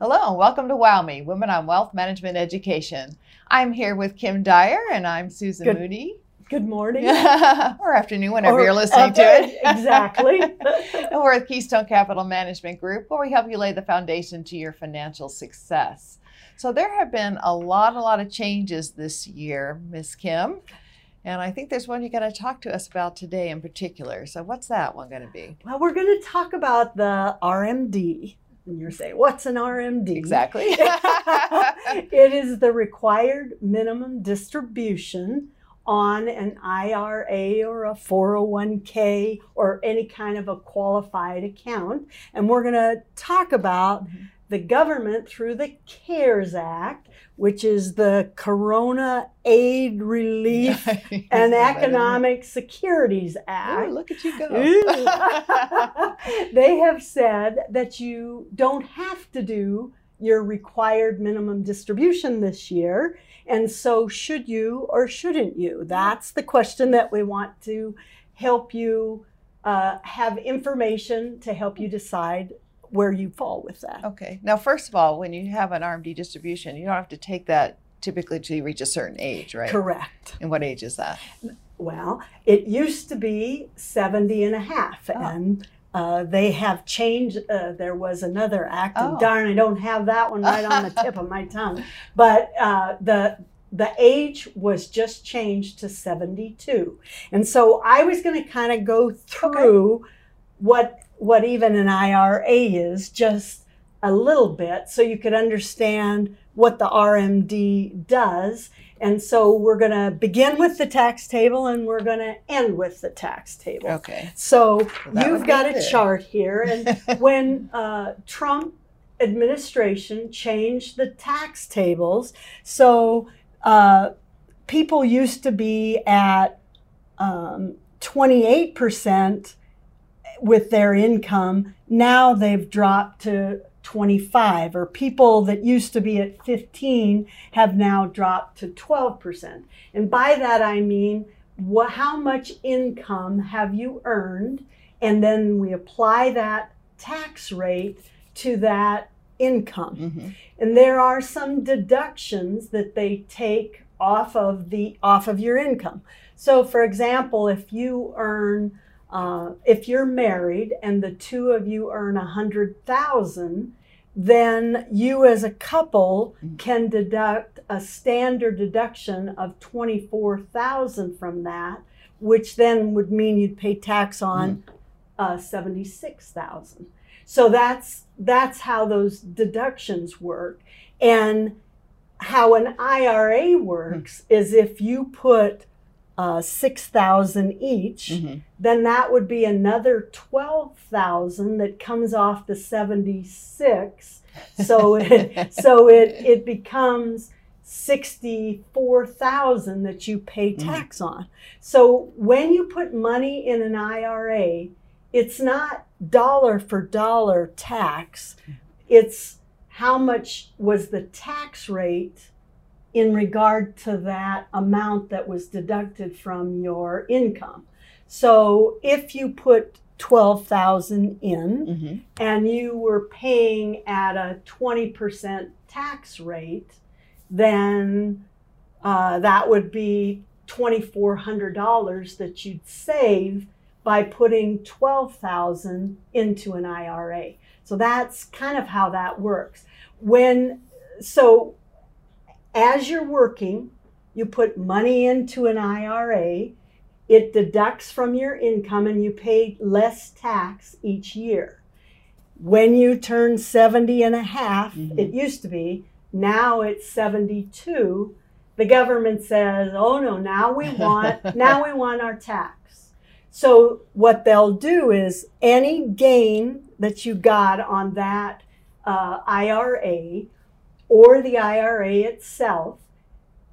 Hello, and welcome to Wow Me, Women on Wealth Management Education. I'm here with Kim Dyer, and I'm Susan Good. Moody. Good morning. or afternoon, whenever Or you're listening to it. exactly. and we're at Keystone Capital Management Group, where we help you lay the foundation to your financial success. So there have been a lot, a lot of changes this year, Miss Kim. And I think there's one you're going to talk to us about today in particular. So what's that one going to be? Well, we're going to talk about the RMD. And you're saying, what's an RMD? Exactly. it is the required minimum distribution on an IRA or a 401k or any kind of a qualified account. And we're going to talk about Mhm. The government through the CARES Act, which is the Corona Aid Relief and Economic Securities Ooh, Act. look at you go. They have said that you don't have to do your required minimum distribution this year. And so, should you or shouldn't you? That's the question that we want to help you uh, have information to help you decide where you fall with that. Okay. Now, first of all, when you have an RMD distribution, you don't have to take that typically till you reach a certain age, right? Correct. And what age is that? Well, it used to be 70 and a half, Oh. and uh, they have changed. Uh, there was another act, and Oh. darn, I don't have that one right on the tip of my tongue. But uh, the the age was just changed to 72, and so I was going to kind of go through what what even an IRA is, just a little bit, so you could understand what the RMD does. And so we're going to begin with the tax table and we're going to end with the tax table. Okay. So would you've got a good. chart here. And when uh, Trump administration changed the tax tables, so uh, people used to be at um, 28% with their income. Now they've dropped to 25 or people that used to be at 15 have now dropped to 12%. And by that I mean what, how much income have you earned? And then we apply that tax rate to that income. hmm And there are some deductions that they take off of the off of your income. So for example, if you earn uh, if you're married and the two of you earn a hundred thousand, then you as a couple Mhm. can deduct a standard deduction of twenty four thousand from that, which then would mean you'd pay tax on uh, seventy six thousand. So that's that's how those deductions work, and how an IRA works is if you put uh, six thousand each hmm then that would be another 12,000 that comes off the 76 so it, so it it becomes 64,000 that you pay Mhm. tax on. So when you put money in an IRA it's not dollar for dollar tax. It's how much was the tax rate in regard to that amount that was deducted from your income. So if you put 12,000 in hmm and you were paying at a 20% tax rate, then uh, that would be $2,400 that you'd save by putting 12,000 into an IRA. So that's kind of how that works. When so as you're working, you put money into an IRA, it deducts from your income and you pay less tax each year. When you turn 70 and a half, Mhm. it used to be, now it's 72, the government says, "Oh no, now we want now we want our tax." So what they'll do is any gain that you got on that uh, IRA or the IRA itself,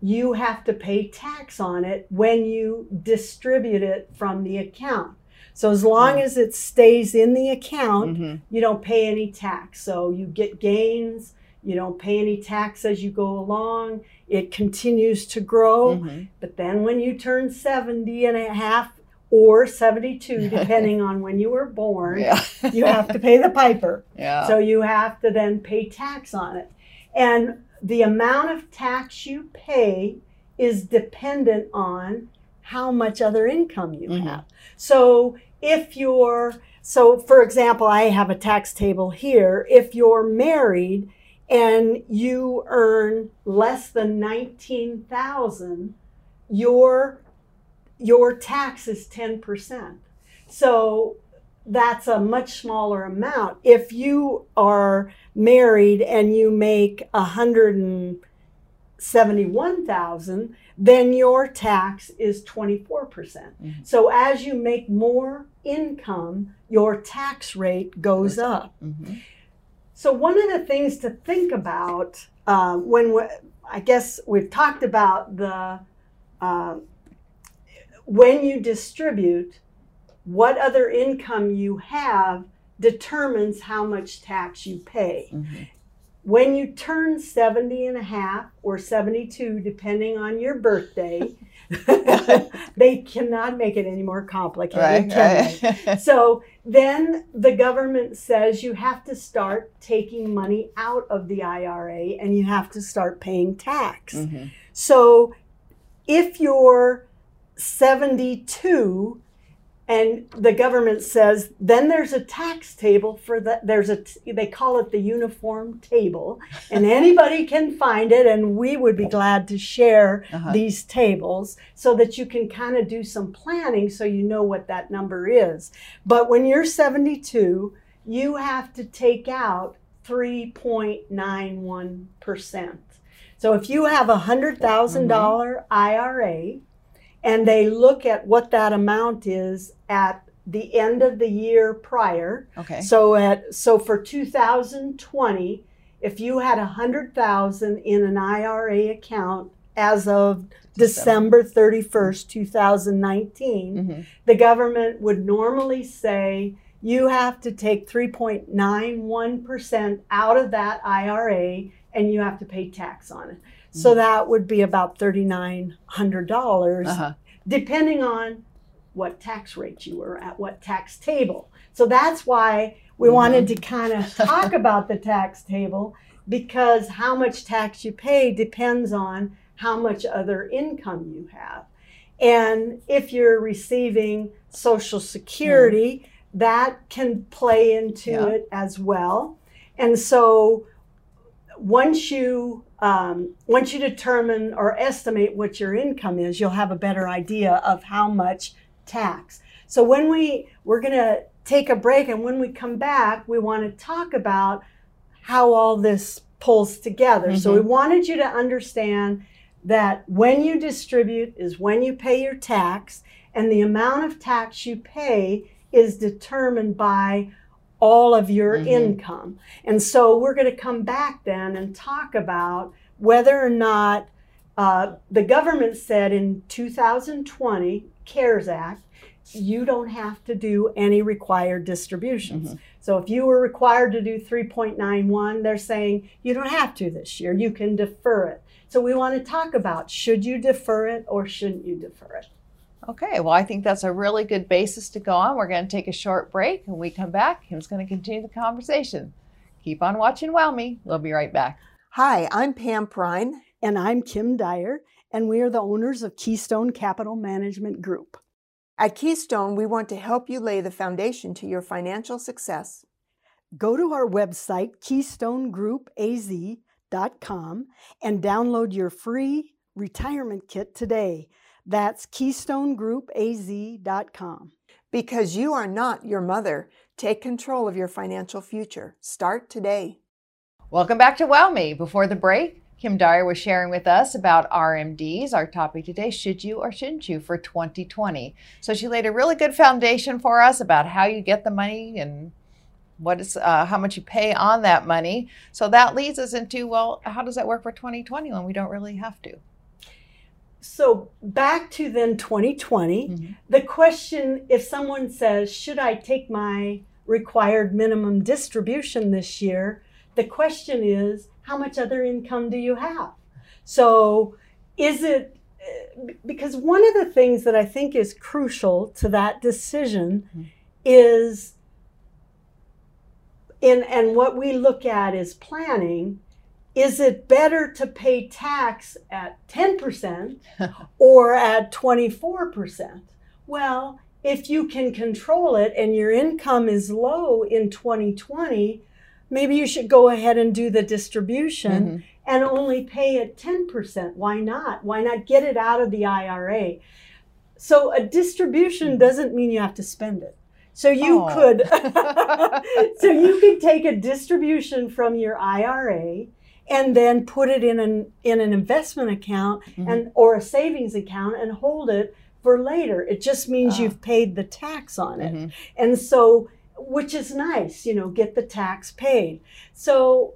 you have to pay tax on it when you distribute it from the account. So as long as it stays in the account, hmm you don't pay any tax. So you get gains, you don't pay any tax as you go along. It continues to grow. hmm But then when you turn 70 and a half or 72, depending on when you were born, Yeah. you have to pay the piper. yeah. So you have to then pay tax on it. And the amount of tax you pay is dependent on how much other income you Mhm. have. So if you're, so for example, I have a tax table here. If you're married and you earn less than 19,000, your your tax is 10%. So that's a much smaller amount. If you are married and you make a hundred and seventy-one thousand, then your tax is twenty-four percent. Mhm. So as you make more income, your tax rate goes up. Mhm. So one of the things to think about uh, when I guess we've talked about the uh, when you distribute, what other income you have determines how much tax you pay. Mhm. When you turn 70 and a half or 72, depending on your birthday, they cannot make it any more complicated. Right. right. So then the government says you have to start taking money out of the IRA and you have to start paying tax. Mhm. So if you're 72 and the government says then there's a tax table for that there's a they call it the uniform table and anybody can find it and we would be glad to share Uh-huh. these tables so that you can kind of do some planning so you know what that number is but when you're 72 you have to take out 3.91%. So if you have a $100,000 IRA and they look at what that amount is at the end of the year prior, Okay. so at so for 2020, if you had a 100,000 in an IRA account as of December 31st, 2019, Mhm. the government would normally say you have to take 3.91% out of that IRA and you have to pay tax on it. So that would be about $3,900, Uh-huh. depending on what tax rate you were at, what tax table. So that's why we Mhm. wanted to kind of talk about the tax table because how much tax you pay depends on how much other income you have. And if you're receiving Social Security, that can play into Yeah. it as well. And so once you um, once you determine or estimate what your income is, you'll have a better idea of how much tax. So when we we're going to take a break and when we come back, we want to talk about how all this pulls together. So we wanted you to understand that when you distribute is when you pay your tax and the amount of tax you pay is determined by all of your Mhm. income. And so we're going to come back then and talk about whether or not uh, the government said in 2020, CARES Act, you don't have to do any required distributions. Mhm. So if you were required to do 3.91, they're saying you don't have to this year. You can defer it. So we want to talk about should you defer it or shouldn't you defer it? Okay, well, I think that's a really good basis to go on. We're going to take a short break. When we come back, Kim's going to continue the conversation. Keep on watching Wow Me. We'll be right back. Hi, I'm Pam Prine. And I'm Kim Dyer, and we are the owners of Keystone Capital Management Group. At Keystone, we want to help you lay the foundation to your financial success. Go to our website, KeystoneGroupAZ.com, and download your free retirement kit today. That's KeystoneGroupAZ.com. Because you are not your mother, take control of your financial future. Start today. Welcome back to Wow Me. Before the break, Kim Dyer was sharing with us about RMDs. Our topic today, should you or shouldn't you for 2020? So she laid a really good foundation for us about how you get the money and what is uh, how much you pay on that money. So that leads us into well, how does that work for 2020 when we don't really have to? So back to then 2020, Mhm. the question if someone says, Should I take my required minimum distribution this year? The question is, How much other income do you have? So is it because one of the things that I think is crucial to that decision Mhm. is in and what we look at is planning is it better to pay tax at 10% or at 24%? Well, if you can control it and your income is low in 2020, maybe you should go ahead and do the distribution Mhm. and only pay it 10%. Why not? Why not get it out of the IRA? So a distribution doesn't mean you have to spend it. So you Oh. could so you could take a distribution from your IRA and then put it in an in an investment account Mhm. and or a savings account and hold it for later. It just means Ah. you've paid the tax on it. Mhm. And so, which is nice, you know, get the tax paid. So,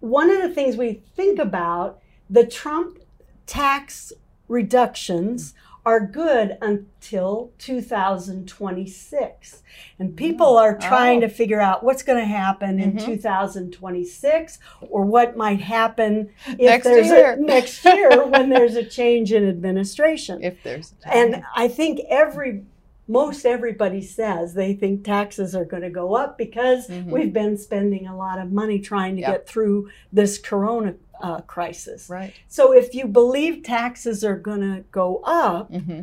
one of the things we think about the Trump tax reductions are good until 2026. And people are trying Oh. to figure out what's going to happen in Mhm. 2026 or what might happen if Next there's year. a next year when there's a change in administration. If there's And I think every most everybody says they think taxes are going to go up because Mhm. we've been spending a lot of money trying to Yep. get through this corona uh, crisis. right. So if you believe taxes are going to go up, hmm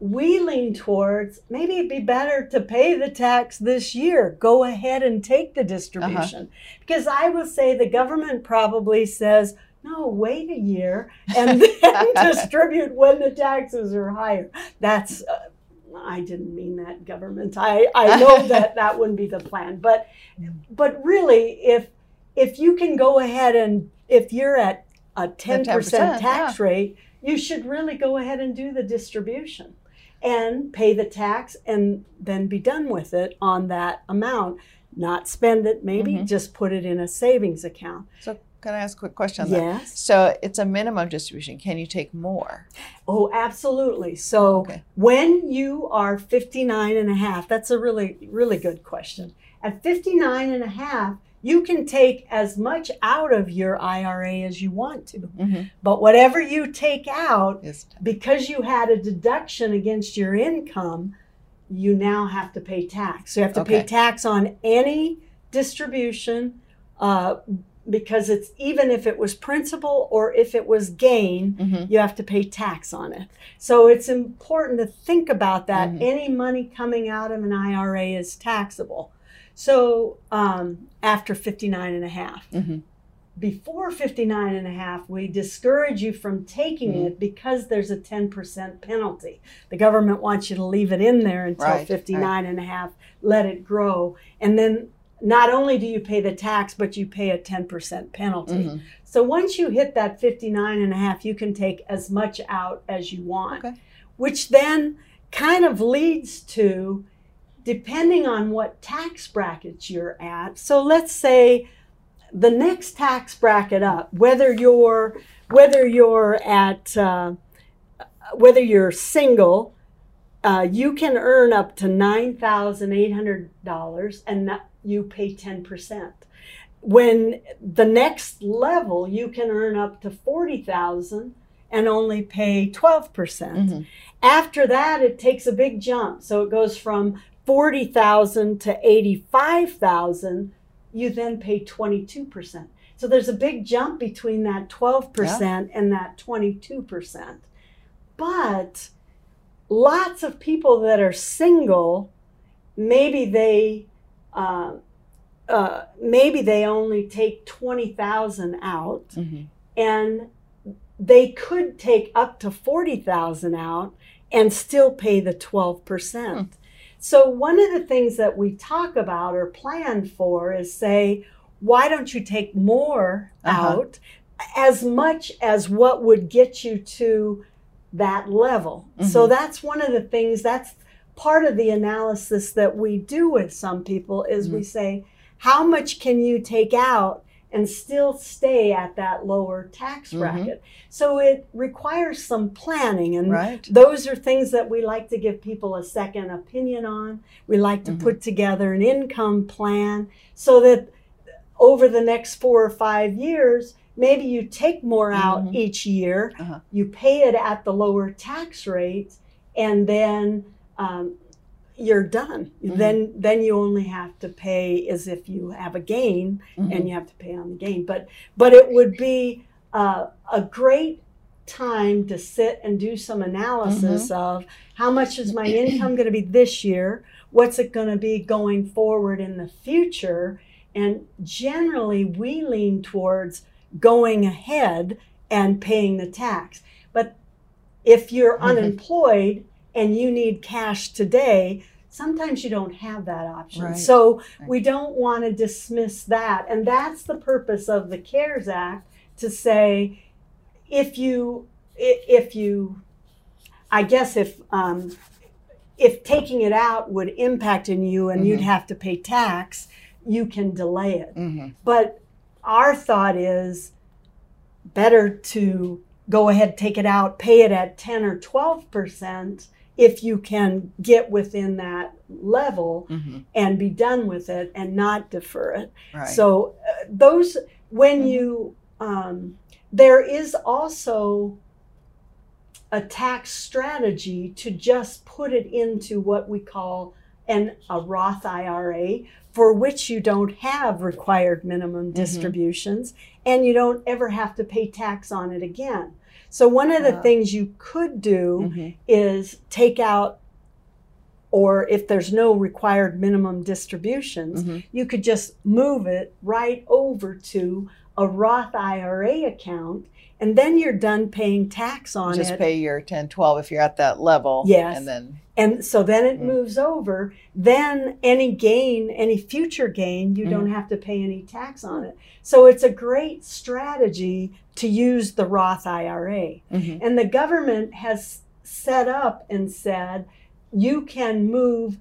we lean towards maybe it'd be better to pay the tax this year. Go ahead and take the distribution. Because I will say the government probably says, no, wait a year and then distribute when the taxes are higher. That's, uh, I didn't mean that government. I, I know that that wouldn't be the plan. But, but really, if, if you can go ahead and if you're at a 10%, 10%, tax rate, you should really go ahead and do the distribution and pay the tax and then be done with it on that amount. Not spend it, maybe Mhm. just put it in a savings account. So can I ask a quick question? on that? Yes. So it's a minimum distribution. Can you take more? Oh, absolutely. So Okay. when you are 59 and a half, that's a really, really good question. At 59 and a half, you can take as much out of your IRA as you want to. Mm-hmm. But whatever you take out, Yes. because you had a deduction against your income, you now have to pay tax. So you have to pay tax on any distribution uh, because it's even if it was principal or if it was gain, Mm-hmm. you have to pay tax on it. So it's important to think about that. Mhm. Any money coming out of an IRA is taxable. So um, after 59 and a half Mm-hmm. before 59 and a half, we discourage you from taking Mhm. it because there's a 10% penalty. The government wants you to leave it in there until Right, 59 and a half, let it grow. And then not only do you pay the tax, but you pay a 10% penalty. Mm-hmm. So once you hit that 59 and a half, you can take as much out as you want, Okay. which then kind of leads to depending on what tax brackets you're at. So let's say the next tax bracket up, whether you're whether you're at uh, whether you're single, uh, you can earn up to nine thousand eight hundred dollars, and that, you pay ten percent. When the next level, you can earn up to forty thousand and only pay twelve percent. Mhm. After that, it takes a big jump. So it goes from 40,000 to 85,000. You then pay 22%. So there's a big jump between that 12% and that 22%. But lots of people that are single, maybe they uh, uh, maybe they only take 20,000 out Mhm. and they could take up to 40,000 out and still pay the 12%. So one of the things that we talk about or plan for is say why don't you take more Uh-huh. out as much as what would get you to that level. So Mhm. that's one of the things that's part of the analysis that we do with some people is we say how much can you take out and still stay at that lower tax Mhm. bracket. So it requires some planning and Right. those are things that we like to give people a second opinion on. We like to Mhm. put together an income plan so that over the next 4 or 5 years maybe you take more out Mhm. each year, Uh-huh. you pay it at the lower tax rate, and then um, you're done. Mhm. Then then you only have to pay as if you have a gain, Mhm. and you have to pay on the gain. But but it would be uh, a great time to sit and do some analysis of how much is my income going to be this year what's it going to be going forward in the future and generally we lean towards going ahead and paying the tax but if you're Mhm. unemployed and you need cash today sometimes you don't have that option Right. so Right. we don't want to dismiss that and that's the purpose of the cares act to say if you if you i guess if um, if taking it out would impact in you and you'd Mhm. have to pay tax you can delay it Mhm. but our thought is better to go ahead take it out pay it at 10 or 12 percent if you can get within that level Mhm. and be done with it and not defer it Right. so uh, those when Mhm. you um, there is also a tax strategy to just put it into what we call an a Roth IRA for which you don't have required minimum distributions and you don't ever have to pay tax on it again. So one of the things you could do Mhm. is take out or if there's no required minimum distributions, Mhm. you could just move it right over to a Roth IRA account, and then you're done paying tax on Just it. Just pay your 10, 12 if you're at that level. Yes. And then, and so then it Mm. moves over. Then any gain, any future gain, you Mm-hmm. don't have to pay any tax on it. So it's a great strategy to use the Roth IRA. Mhm. And the government has set up and said you can move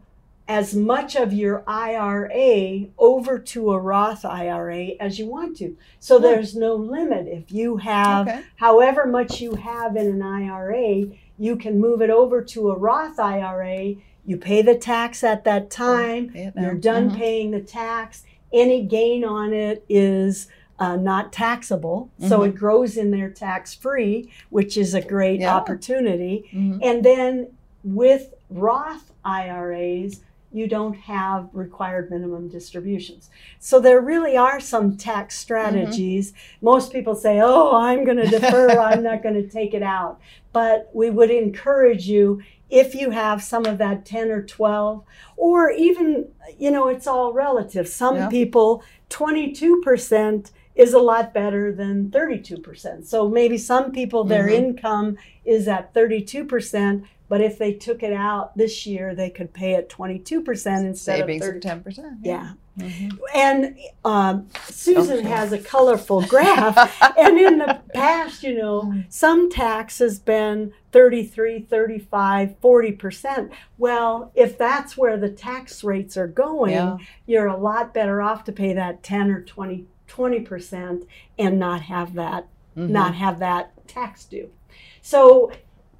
as much of your IRA over to a Roth IRA as you want to. So there's no limit. If you have okay. however much you have in an IRA, you can move it over to a Roth IRA. You pay the tax at that time. It You're done Mhm. paying the tax. Any gain on it is uh, not taxable. So Mhm. it grows in there tax free, which is a great Yeah. opportunity. Mhm. And then with Roth IRAs, you don't have required minimum distributions. So there really are some tax strategies. Most people say, oh, I'm going to defer, I'm not going to take it out. But we would encourage you if you have some of that 10 or 12, or even, you know, it's all relative. Some Yeah. people, 22% is a lot better than 32%. So maybe some people, their Mhm. income is at 32%, but if they took it out this year, they could pay it 22% instead Savings of of 30. 10%. Yeah. Mhm. And um, Susan Okay. has a colorful graph. and in the past, you know, some tax has been 33, 35, 40%. Well, if that's where the tax rates are going, Yeah. you're a lot better off to pay that 10 or 20, 20% and not have that Mhm. not have that tax due. So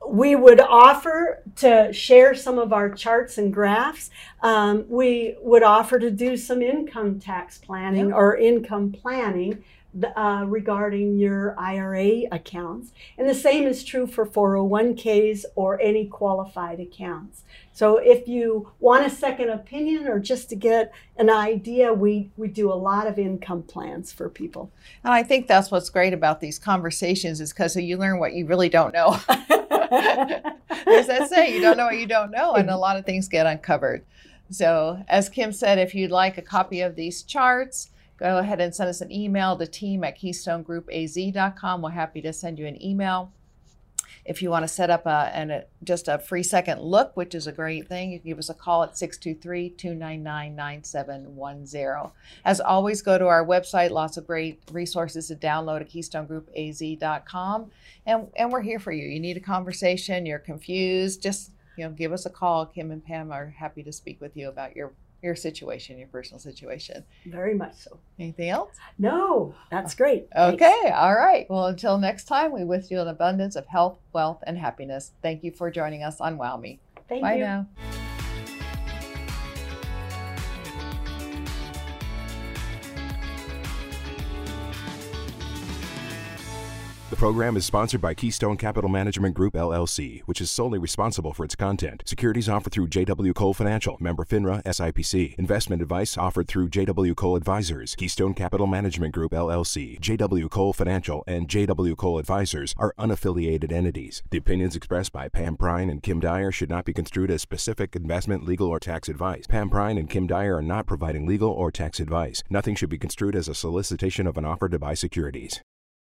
we would offer to share some of our charts and graphs. Um, we would offer to do some income tax planning or income planning uh, regarding your IRA accounts. And the same is true for 401ks or any qualified accounts. So if you want a second opinion or just to get an idea, we, we do a lot of income plans for people. And I think that's what's great about these conversations is because you learn what you really don't know. As I say, you don't know what you don't know, and a lot of things get uncovered. So, as Kim said, if you'd like a copy of these charts, go ahead and send us an email to team at keystonegroupaz.com. We're happy to send you an email. If you want to set up a, and a, just a free second look, which is a great thing, you can give us a call at 623 299 9710. As always, go to our website, lots of great resources to download at keystonegroupaz.com. And, and we're here for you. You need a conversation, you're confused, just you know, give us a call. Kim and Pam are happy to speak with you about your your situation, your personal situation. Very much so. Anything else? No, that's great. Thanks. Okay, all right. Well, until next time, we wish you an abundance of health, wealth, and happiness. Thank you for joining us on Wow Me. Thank Bye you. now. Program is sponsored by Keystone Capital Management Group LLC, which is solely responsible for its content. Securities offered through JW Cole Financial, member FINRA SIPC. Investment advice offered through JW Cole Advisors, Keystone Capital Management Group LLC, JW Cole Financial, and JW Cole Advisors are unaffiliated entities. The opinions expressed by Pam Prine and Kim Dyer should not be construed as specific investment, legal, or tax advice. Pam Prine and Kim Dyer are not providing legal or tax advice. Nothing should be construed as a solicitation of an offer to buy securities.